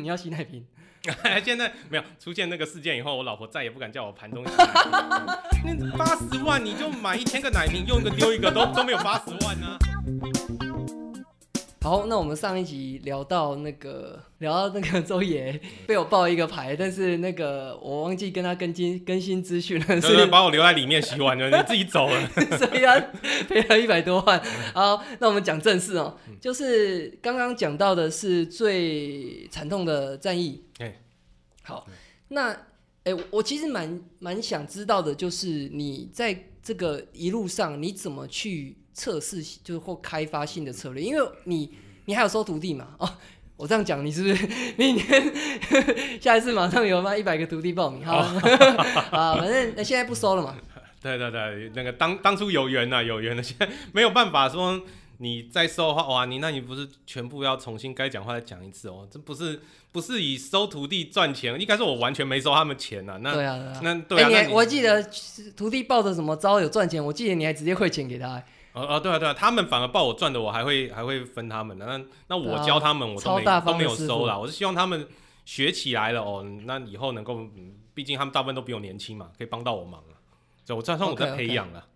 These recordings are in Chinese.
你要洗奶瓶？现在没有出现那个事件以后，我老婆再也不敢叫我盘东西。那八十万你就买一千个奶瓶，用一个丢一个，都都没有八十万呢。好，那我们上一集聊到那个 聊到那个周爷被我爆一个牌，但是那个我忘记跟他更新更新资讯了，所以把我留在里面洗碗了，你自己走了，所以他赔了一百多万。好，那我们讲正事哦，就是刚刚讲到的是最惨痛的战役。哎，好，那哎，我其实蛮蛮想知道的，就是你在这个一路上你怎么去。测试就是或开发新的策略，因为你你还有收徒弟嘛？哦，我这样讲，你是不是 明天 下一次马上有吗？一百个徒弟报名，好 啊，反正那现在不收了嘛。对对对，那个当当初有缘呐，有缘的，现在没有办法说你再收的话，哇，你那你不是全部要重新该讲话再讲一次哦？这不是不是以收徒弟赚钱，应该是我完全没收他们钱呐。那对啊，那对啊，你我记得徒弟抱着什么招有赚钱，我记得你还直接汇钱给他。哦哦，对啊对啊，他们反而报我赚的，我还会还会分他们的。那那我教他们，我都没都没有收啦。我是希望他们学起来了哦，那以后能够，毕竟他们大部分都比我年轻嘛，可以帮到我忙啊。所以我算算我在培养了。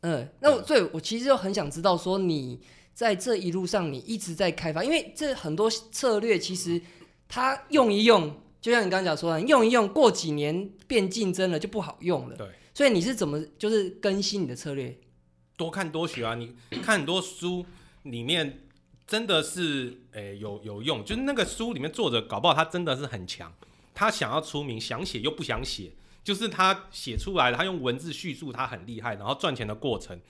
嗯，那我所以，我其实就很想知道说，你在这一路上，你一直在开发，因为这很多策略其实它用一用，就像你刚刚讲说的，用一用过几年变竞争了就不好用了。对，所以你是怎么就是更新你的策略？多看多学啊！你 看很多书里面真的是诶有有用，就是那个书里面作者搞不好他真的是很强，他想要出名，想写又不想写，就是他写出来了，他用文字叙述他很厉害，然后赚钱的过程，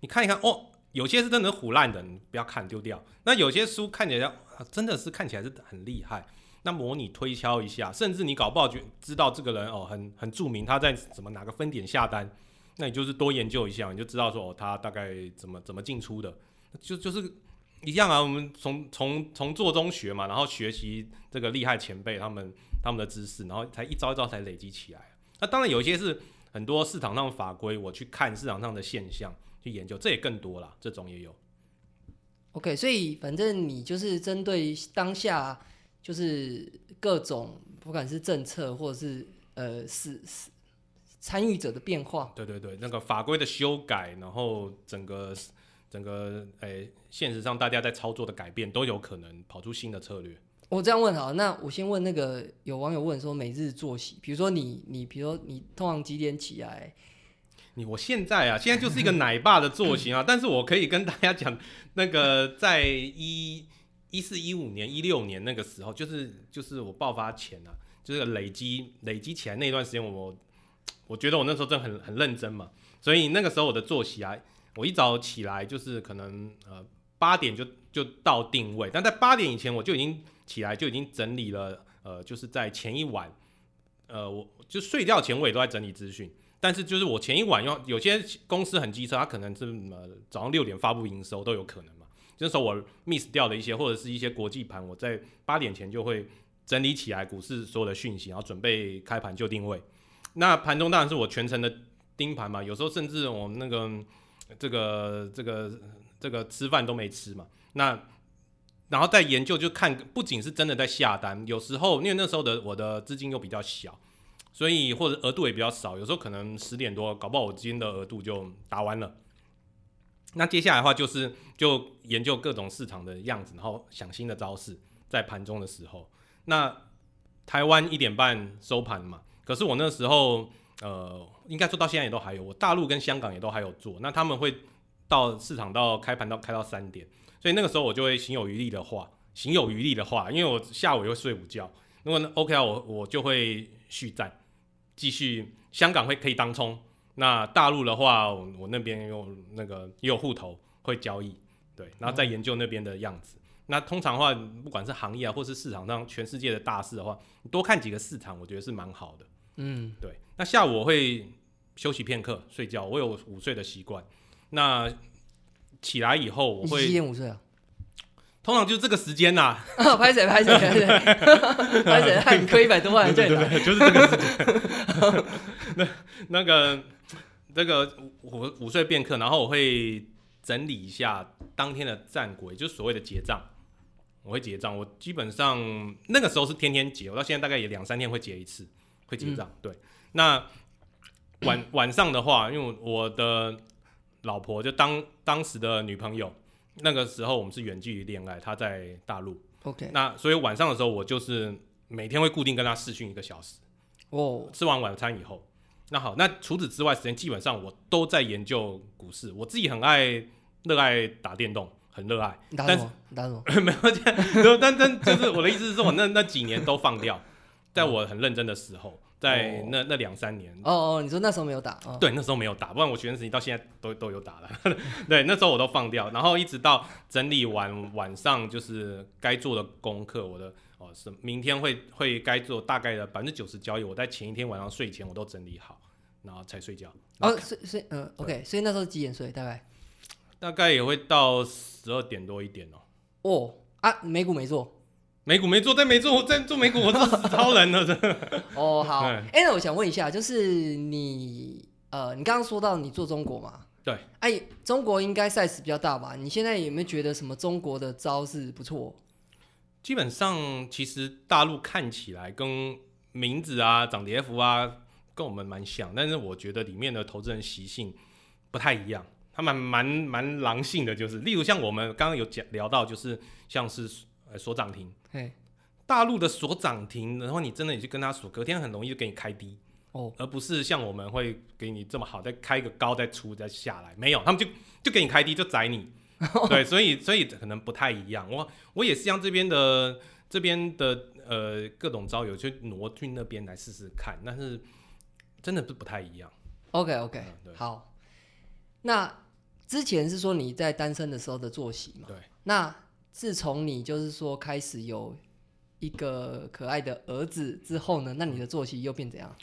你看一看哦，有些是真的是胡烂的，你不要看丢掉。那有些书看起来真的是看起来是很厉害，那模拟推敲一下，甚至你搞不好就知道这个人哦很很著名，他在什么哪个分点下单。那你就是多研究一下，你就知道说哦，他大概怎么怎么进出的，就就是一样啊。我们从从从做中学嘛，然后学习这个厉害前辈他们他们的知识，然后才一招一招才累积起来。那当然有一些是很多市场上的法规，我去看市场上的现象去研究，这也更多了，这种也有。OK，所以反正你就是针对当下就是各种不管是政策或者是呃是是。参与者的变化，对对对，那个法规的修改，然后整个整个诶，现实上大家在操作的改变，都有可能跑出新的策略。我这样问好，那我先问那个有网友问说，每日作息，比如说你你，比如说你通常几点起来？你我现在啊，现在就是一个奶爸的作息啊，但是我可以跟大家讲，那个在一一四一五年、一六年那个时候，就是就是我爆发前啊，就是累积累积起来那段时间，我。我觉得我那时候真的很很认真嘛，所以那个时候我的作息啊，我一早起来就是可能呃八点就就到定位，但在八点以前我就已经起来就已经整理了，呃，就是在前一晚，呃，我就睡觉前我也都在整理资讯，但是就是我前一晚要有些公司很机车，他可能是呃早上六点发布营收都有可能嘛，这时候我 miss 掉的一些或者是一些国际盘，我在八点前就会整理起来股市所有的讯息，然后准备开盘就定位。那盘中当然是我全程的盯盘嘛，有时候甚至我们那个这个这个这个吃饭都没吃嘛。那然后再研究就看，不仅是真的在下单，有时候因为那时候的我的资金又比较小，所以或者额度也比较少，有时候可能十点多搞不好我今天的额度就打完了。那接下来的话就是就研究各种市场的样子，然后想新的招式，在盘中的时候，那台湾一点半收盘嘛。可是我那时候，呃，应该说到现在也都还有，我大陆跟香港也都还有做，那他们会到市场到开盘到开到三点，所以那个时候我就会行有余力的话，行有余力的话，因为我下午也会睡午觉，如果 OK 啊，我我就会续战，继续香港会可以当冲，那大陆的话，我那边有那个也有户头会交易，对，然后再研究那边的样子。那通常的话，不管是行业啊，或是市场上全世界的大事的话，多看几个市场，我觉得是蛮好的。嗯，对。那下午我会休息片刻，睡觉。我有午睡的习惯。那起来以后，我会几点午睡啊？通常就是这个时间呐。拍谁？拍谁？拍谁？拍谁？害亏一百多万，对对对，就是这个时间。那那个这个午午睡片刻，然后我会整理一下当天的战果，也就是所谓的结账。我会结账。我基本上那个时候是天天结，我到现在大概也两三天会结一次，会结账。对，那晚晚上的话，因为我的老婆就当当时的女朋友，那个时候我们是远距离恋爱，她在大陆。OK，那所以晚上的时候，我就是每天会固定跟她视讯一个小时。哦，吃完晚餐以后，那好，那除此之外时间基本上我都在研究股市。我自己很爱热爱打电动，很热爱。打什么？打什么？没有但但就是我的意思是说，我那那几年都放掉，在我很认真的时候。在那那两三年哦哦，你说那时候没有打？对，那时候没有打，不然我学生时期到现在都 都有打了。对，那时候我都放掉，然后一直到整理完晚上就是该做的功课，我的哦是明天会会该做大概的百分之九十交易，我在前一天晚上睡前我都整理好，然后才睡觉。哦，睡睡嗯，OK，所以那时候几点睡？大概大概也会到十二点多一点哦。哦啊，美股没做。美股没做，但没做，我在做美股，我是超人了，真的。哦，好，哎，那我想问一下，就是你，呃，你刚刚说到你做中国嘛？对。哎，中国应该 size 比较大吧？你现在有没有觉得什么中国的招是不错？基本上，其实大陆看起来跟名字啊、涨跌幅啊，跟我们蛮像，但是我觉得里面的投资人习性不太一样，他们蛮蛮狼性的，就是例如像我们刚刚有讲聊到，就是像是呃锁涨停。大陆的锁涨停，然后你真的你去跟他锁，隔天很容易就给你开低哦，而不是像我们会给你这么好，再开一个高再出再下来，没有，他们就就给你开低就宰你，对，所以所以可能不太一样。我我也是像这边的这边的呃各种招友去挪去那边来试试看，但是真的是不太一样。OK OK，好，那之前是说你在单身的时候的作息嘛？对，那。自从你就是说开始有一个可爱的儿子之后呢，那你的作息又变怎样？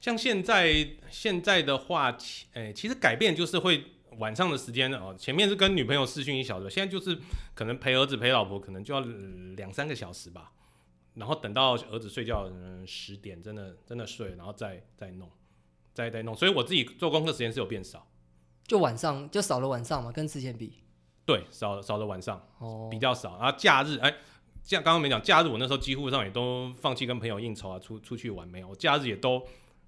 像现在现在的话，诶，其实改变就是会晚上的时间哦，前面是跟女朋友视讯一小时，现在就是可能陪儿子陪老婆，可能就要两三个小时吧。然后等到儿子睡觉，嗯，十点真的真的睡，然后再再弄，再再弄。所以我自己做功课时间是有变少，就晚上就少了晚上嘛，跟之前比。对，少少的晚上哦，比较少。然后假日，哎，像刚刚没讲，假日我那时候几乎上也都放弃跟朋友应酬啊，出出去玩没有。假日也都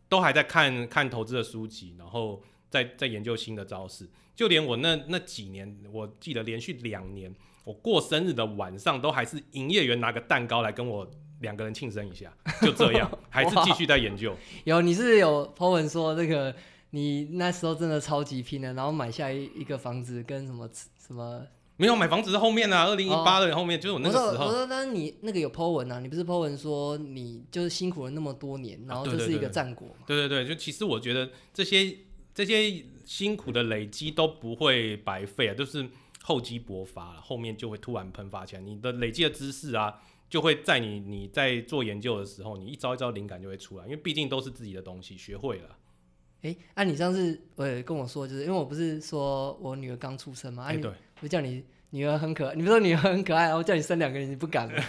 都还在看看投资的书籍，然后在在研究新的招式。就连我那那几年，我记得连续两年，我过生日的晚上都还是营业员拿个蛋糕来跟我两个人庆生一下，就这样，还是继续在研究。有，你是有 po 文说这个，你那时候真的超级拼的，然后买下一一个房子跟什么。什么没有买房子是后面啊，二零一八的后面就是我那个时候。我说，但是你那个有 po 文啊，你不是 po 文说你就是辛苦了那么多年，然后就是一个战果嘛。对对对，就其实我觉得这些这些辛苦的累积都不会白费啊，就是厚积薄发了，后面就会突然喷发起来。你的累积的知识啊，就会在你你在做研究的时候，你一招一招灵感就会出来，因为毕竟都是自己的东西，学会了。哎，按你上次呃跟我说，就是因为我不是说我女儿刚出生嘛，哎，对，我叫你女儿很可爱，你不说女儿很可爱，然后叫你生两个人，你不敢了？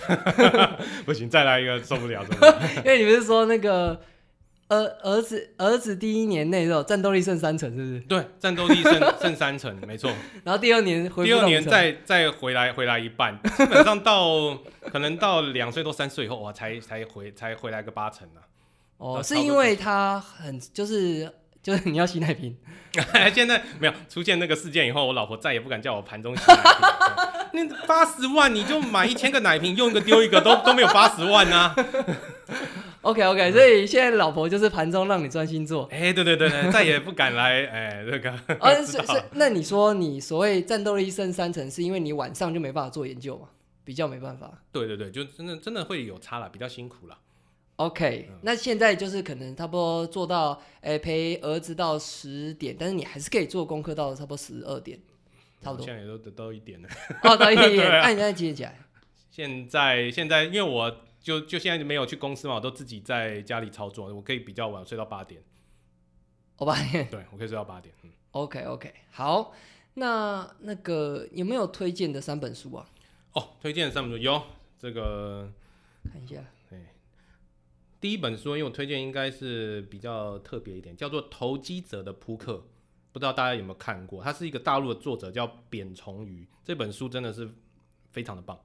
不行，再来一个受不了，受不了。因为你不是说那个儿儿子儿子第一年内是战斗力剩三成，是不是？对，战斗力剩剩三成，没错。然后第二年第二年再再回来回来一半，基本上到可能到两岁多三岁以后，哇，才才回才回来个八成呢。哦，是因为他很就是就是你要洗奶瓶，现在没有出现那个事件以后，我老婆再也不敢叫我盘中洗奶瓶。那八十万你就买一千个奶瓶，用一个丢一个，都都没有八十万啊。OK OK，所以现在老婆就是盘中让你专心做。哎，对对对对，再也不敢来哎这个。啊，是是，那你说你所谓战斗力剩三成，是因为你晚上就没办法做研究嘛？比较没办法。对对对，就真的真的会有差了，比较辛苦了。OK，那现在就是可能差不多做到，诶陪儿子到十点，但是你还是可以做功课到差不多十二点，差不多。现在也都得到一点了。哦，到一点。那你现在几点起来？现在现在因为我就就现在就没有去公司嘛，我都自己在家里操作，我可以比较晚睡到八点。哦，八点。对，我可以睡到八点。嗯。OK OK，好，那那个有没有推荐的三本书啊？哦，推荐的三本书有这个，看一下。第一本书，因为我推荐应该是比较特别一点，叫做《投机者的扑克》，不知道大家有没有看过？它是一个大陆的作者叫扁虫鱼，这本书真的是非常的棒。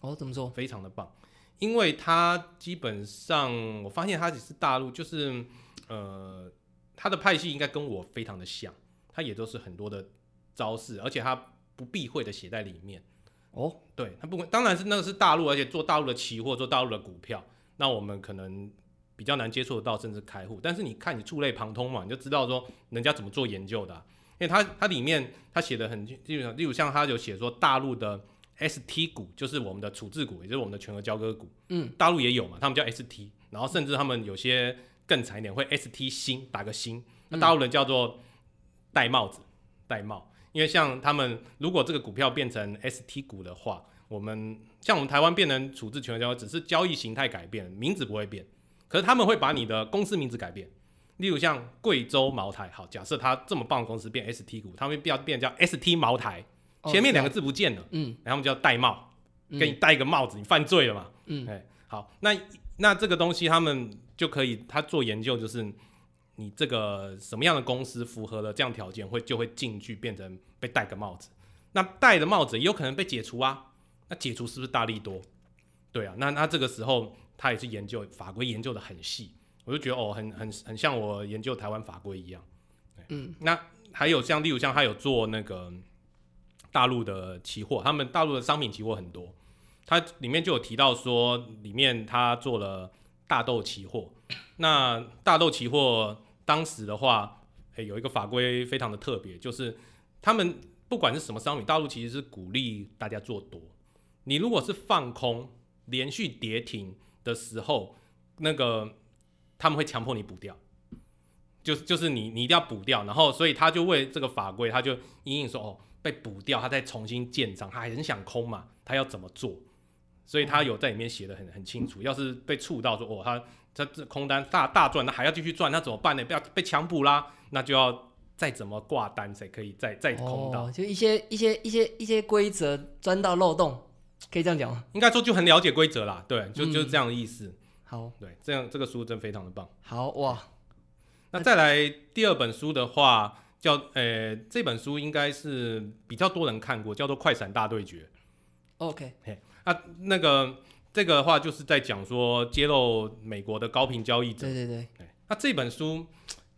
哦，怎么说？非常的棒，因为它基本上我发现它只是大陆，就是呃，它的派系应该跟我非常的像，它也都是很多的招式，而且它不避讳的写在里面。哦，对，它不管，当然是那个是大陆，而且做大陆的期货，做大陆的股票，那我们可能比较难接触得到，甚至开户。但是你看你触类旁通嘛，你就知道说人家怎么做研究的，因为它它里面它写的很基本上，例如像它有写说大陆的 ST 股，就是我们的处置股，也就是我们的全额交割股，嗯，大陆也有嘛，他们叫 ST，然后甚至他们有些更惨一点，会 ST 新打个新，那大陆人叫做戴帽子，戴帽。因为像他们，如果这个股票变成 ST 股的话，我们像我们台湾变成处置权交易，只是交易形态改变，名字不会变。可是他们会把你的公司名字改变，例如像贵州茅台，好，假设它这么棒的公司变 ST 股，他们要变叫 ST 茅台，前面两个字不见了，嗯，然后他们叫戴帽，给你戴一个帽子，你犯罪了嘛，嗯，哎，好，那那这个东西他们就可以，他做研究就是。你这个什么样的公司符合了这样条件，会就会进去变成被戴个帽子。那戴的帽子也有可能被解除啊。那解除是不是大力多？对啊。那那这个时候他也是研究法规研究的很细，我就觉得哦，很很很像我研究台湾法规一样。嗯。那还有像例如像他有做那个大陆的期货，他们大陆的商品期货很多，他里面就有提到说，里面他做了大豆期货。那大豆期货。当时的话，诶，有一个法规非常的特别，就是他们不管是什么商品，大陆其实是鼓励大家做多。你如果是放空，连续跌停的时候，那个他们会强迫你补掉，就是就是你你一定要补掉。然后，所以他就为这个法规，他就隐隐说哦，被补掉，他再重新建仓，他还很想空嘛，他要怎么做？所以他有在里面写的很很清楚。要是被触到说哦，他。他这空单大大赚，那还要继续赚，那怎么办呢？不要被强补啦，那就要再怎么挂单才可以再再空到。就一些一些一些一些规则钻到漏洞，可以这样讲吗？应该说就很了解规则啦，对，就就是这样的意思。好，对，这样这个书真非常的棒。好哇，那再来第二本书的话，叫呃这本书应该是比较多人看过，叫做《快闪大对决》。OK，嘿，啊那个。这个的话就是在讲说揭露美国的高频交易者。对对对。那这本书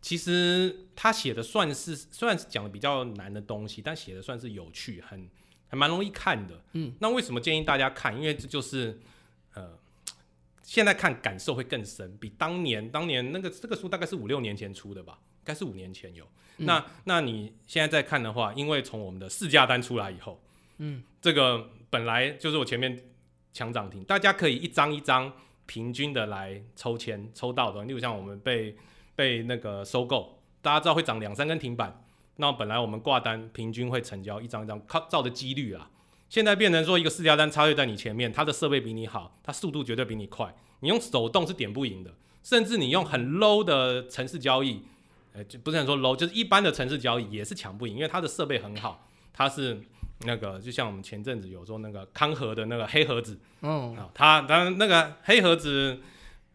其实他写的算是，虽然是讲的比较难的东西，但写的算是有趣，很还蛮容易看的。嗯。那为什么建议大家看？因为这就是呃，现在看感受会更深，比当年当年那个这个书大概是五六年前出的吧，应该是五年前有。那那你现在在看的话，因为从我们的试价单出来以后，嗯，这个本来就是我前面。抢涨停，大家可以一张一张平均的来抽签抽到的，例如像我们被被那个收购，大家知道会涨两三根停板，那本来我们挂单平均会成交一张一张靠照的几率啊，现在变成说一个四家单插队在你前面，它的设备比你好，它速度绝对比你快，你用手动是点不赢的，甚至你用很 low 的城市交易，呃，就不是说 low，就是一般的城市交易也是抢不赢，因为它的设备很好，它是。那个就像我们前阵子有说那个康和的那个黑盒子，嗯，啊，他他那个黑盒子，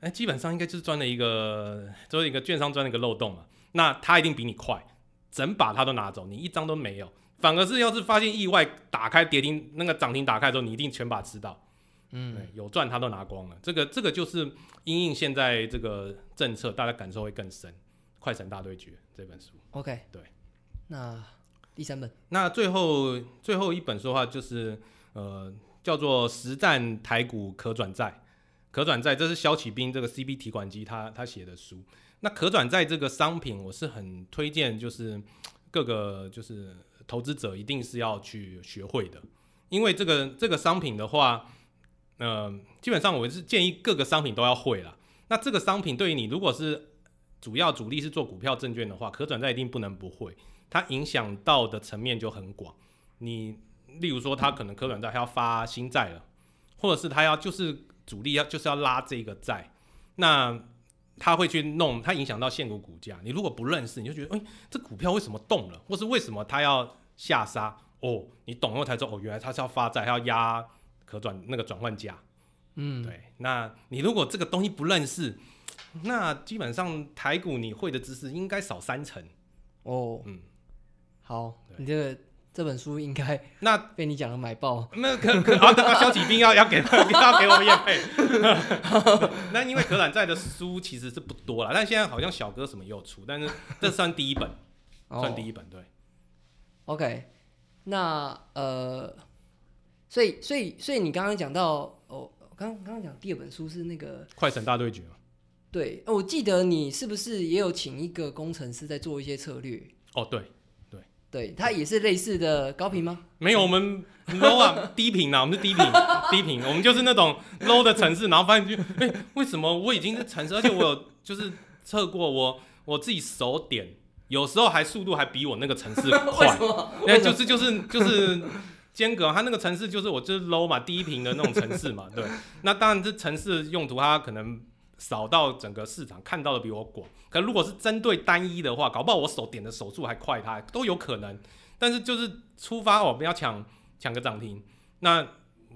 哎，基本上应该就是钻了一个，就是一个券商钻了一个漏洞嘛。那他一定比你快，整把他都拿走，你一张都没有。反而是要是发现意外打开跌停，那个涨停打开之后，你一定全把吃到，嗯，有赚他都拿光了。这个这个就是因应现在这个政策，大家感受会更深。快闪大对决这本书，OK，对，那。第三本，那最后最后一本说话就是呃叫做实战台股可转债，可转债这是肖启斌这个 CB 提款机他他写的书。那可转债这个商品我是很推荐，就是各个就是投资者一定是要去学会的，因为这个这个商品的话，呃基本上我是建议各个商品都要会了。那这个商品对于你如果是主要主力是做股票证券的话，可转债一定不能不会。它影响到的层面就很广，你例如说，它可能可转债它要发新债了，或者是它要就是主力要就是要拉这个债，那他会去弄，它影响到现股股价。你如果不认识，你就觉得，哎，这股票为什么动了，或是为什么它要下杀？哦，你懂了才知道，哦，原来它是要发债，要压可转那个转换价。嗯，对。那你如果这个东西不认识，那基本上台股你会的知识应该少三成。哦，嗯。好，你这个这本书应该那 被你讲的买爆。那可可啊，那消极兵要要给 要给我们验配。那因为可懒在的书其实是不多了，但现在好像小哥什么也有出，但是这算第一本，算第一本对。OK，那呃，所以所以所以你刚刚讲到哦，刚刚刚讲第二本书是那个快审大对决对，我记得你是不是也有请一个工程师在做一些策略？哦，对。对，它也是类似的高频吗？没有，我们 low 啊，低频啊，我们是低频，低频，我们就是那种 low 的城市，然后发现就，哎，为什么我已经是城市，而且我有就是测过，我我自己手点，有时候还速度还比我那个城市快，那，就是就是就是间隔，它那个城市就是我就是 low 嘛，低频的那种城市嘛，对，那当然这城市用途它可能。扫到整个市场看到的比我广，可如果是针对单一的话，搞不好我手点的手速还快，它都有可能。但是就是出发，我们要抢抢个涨停，那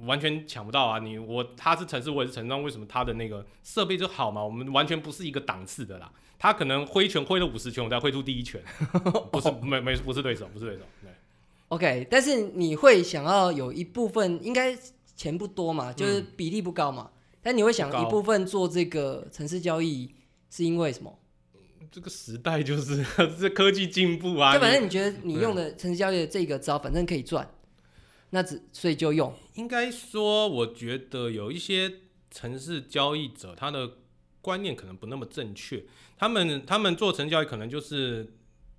完全抢不到啊！你我他是城市，我也是城市，为什么他的那个设备就好嘛？我们完全不是一个档次的啦。他可能挥拳挥了五十拳，我才挥出第一拳，不是没没不是对手，不是对手。对，OK。但是你会想要有一部分，应该钱不多嘛，就是比例不高嘛。那你会想一部分做这个城市交易，是因为什么？这个时代就是 这科技进步啊！就反正你觉得你用的城市交易的这个招，反正可以赚，那只所以就用。应该说，我觉得有一些城市交易者，他的观念可能不那么正确。他们他们做城市交易，可能就是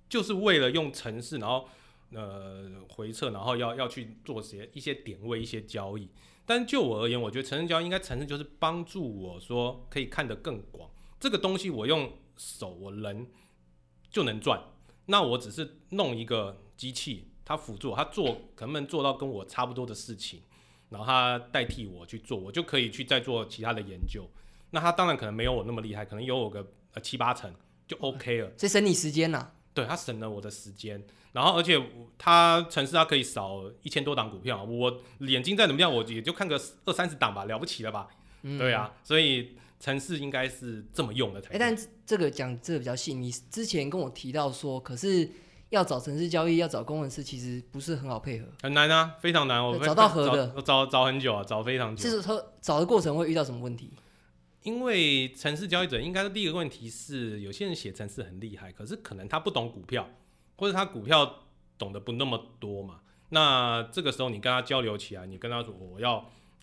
就是为了用城市，然后呃回撤，然后要要去做些一些点位、一些交易。但就我而言，我觉得城市交易应该城市就是帮助我说可以看得更广。这个东西我用手我人就能赚，那我只是弄一个机器，它辅助它做，可能能做到跟我差不多的事情，然后它代替我去做，我就可以去再做其他的研究。那它当然可能没有我那么厉害，可能有我个呃七八成就 OK 了。这省你时间呐？对，他省了我的时间。然后，而且他城市他可以少一千多档股票，我眼睛再怎么样，我也就看个二三十档吧，了不起了吧？对啊，所以城市应该是这么用的才。哎，但这个讲这个比较细，你之前跟我提到说，可是要找城市交易，要找工程师，其实不是很好配合，很难啊，非常难。我找到合的，找找很久啊，找非常久。就是说找的过程会遇到什么问题？因为城市交易者应该第一个问题是，有些人写城市很厉害，可是可能他不懂股票。或者他股票懂得不那么多嘛？那这个时候你跟他交流起来，你跟他说我要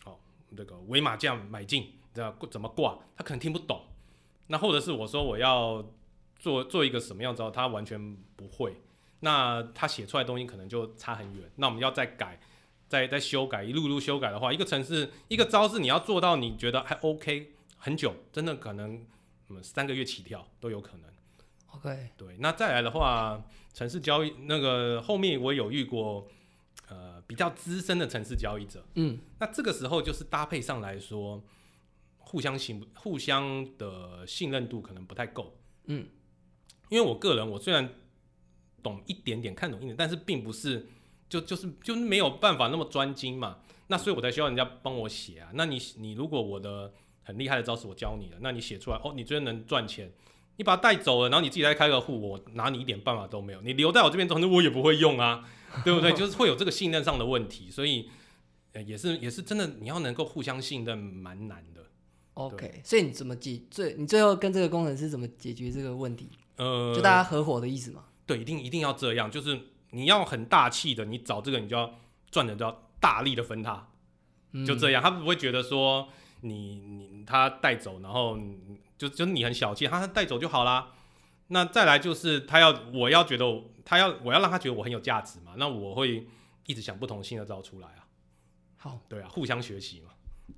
哦这个尾马价买进，这样怎么挂？他可能听不懂。那或者是我说我要做做一个什么样子，他完全不会。那他写出来东西可能就差很远。那我们要再改，再再修改，一路路修改的话，一个城市一个招式你要做到你觉得还 OK，很久，真的可能嗯三个月起跳都有可能。OK，对，那再来的话。城市交易那个后面我有遇过，呃，比较资深的城市交易者，嗯，那这个时候就是搭配上来说，互相信互相的信任度可能不太够，嗯，因为我个人我虽然懂一点点看懂一点，但是并不是就就是就是没有办法那么专精嘛，那所以我才需要人家帮我写啊。那你你如果我的很厉害的招式我教你了，那你写出来哦，你真的能赚钱。你把它带走了，然后你自己再开个户，我拿你一点办法都没有。你留在我这边，总之我也不会用啊，对不对？就是会有这个信任上的问题，所以也是也是真的，你要能够互相信任，蛮难的。OK，所以你怎么解最？你最后跟这个工程师怎么解决这个问题？呃，就大家合伙的意思嘛？对，一定一定要这样，就是你要很大气的，你找这个你就要赚的就要大力的分他，就这样，他不会觉得说你你他带走，然后。就就你很小气，他带走就好啦。那再来就是他要，我要觉得他要，我要让他觉得我很有价值嘛。那我会一直想不同新的招出来啊。好，对啊，互相学习嘛，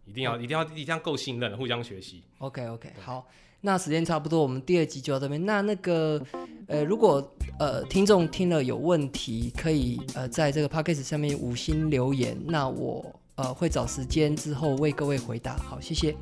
一定要一定要一定要够信任，互相学习。OK OK，好，那时间差不多，我们第二集就到这边。那那个呃，如果呃听众听了有问题，可以呃在这个 Podcast 下面五星留言，那我呃会找时间之后为各位回答。好，谢谢。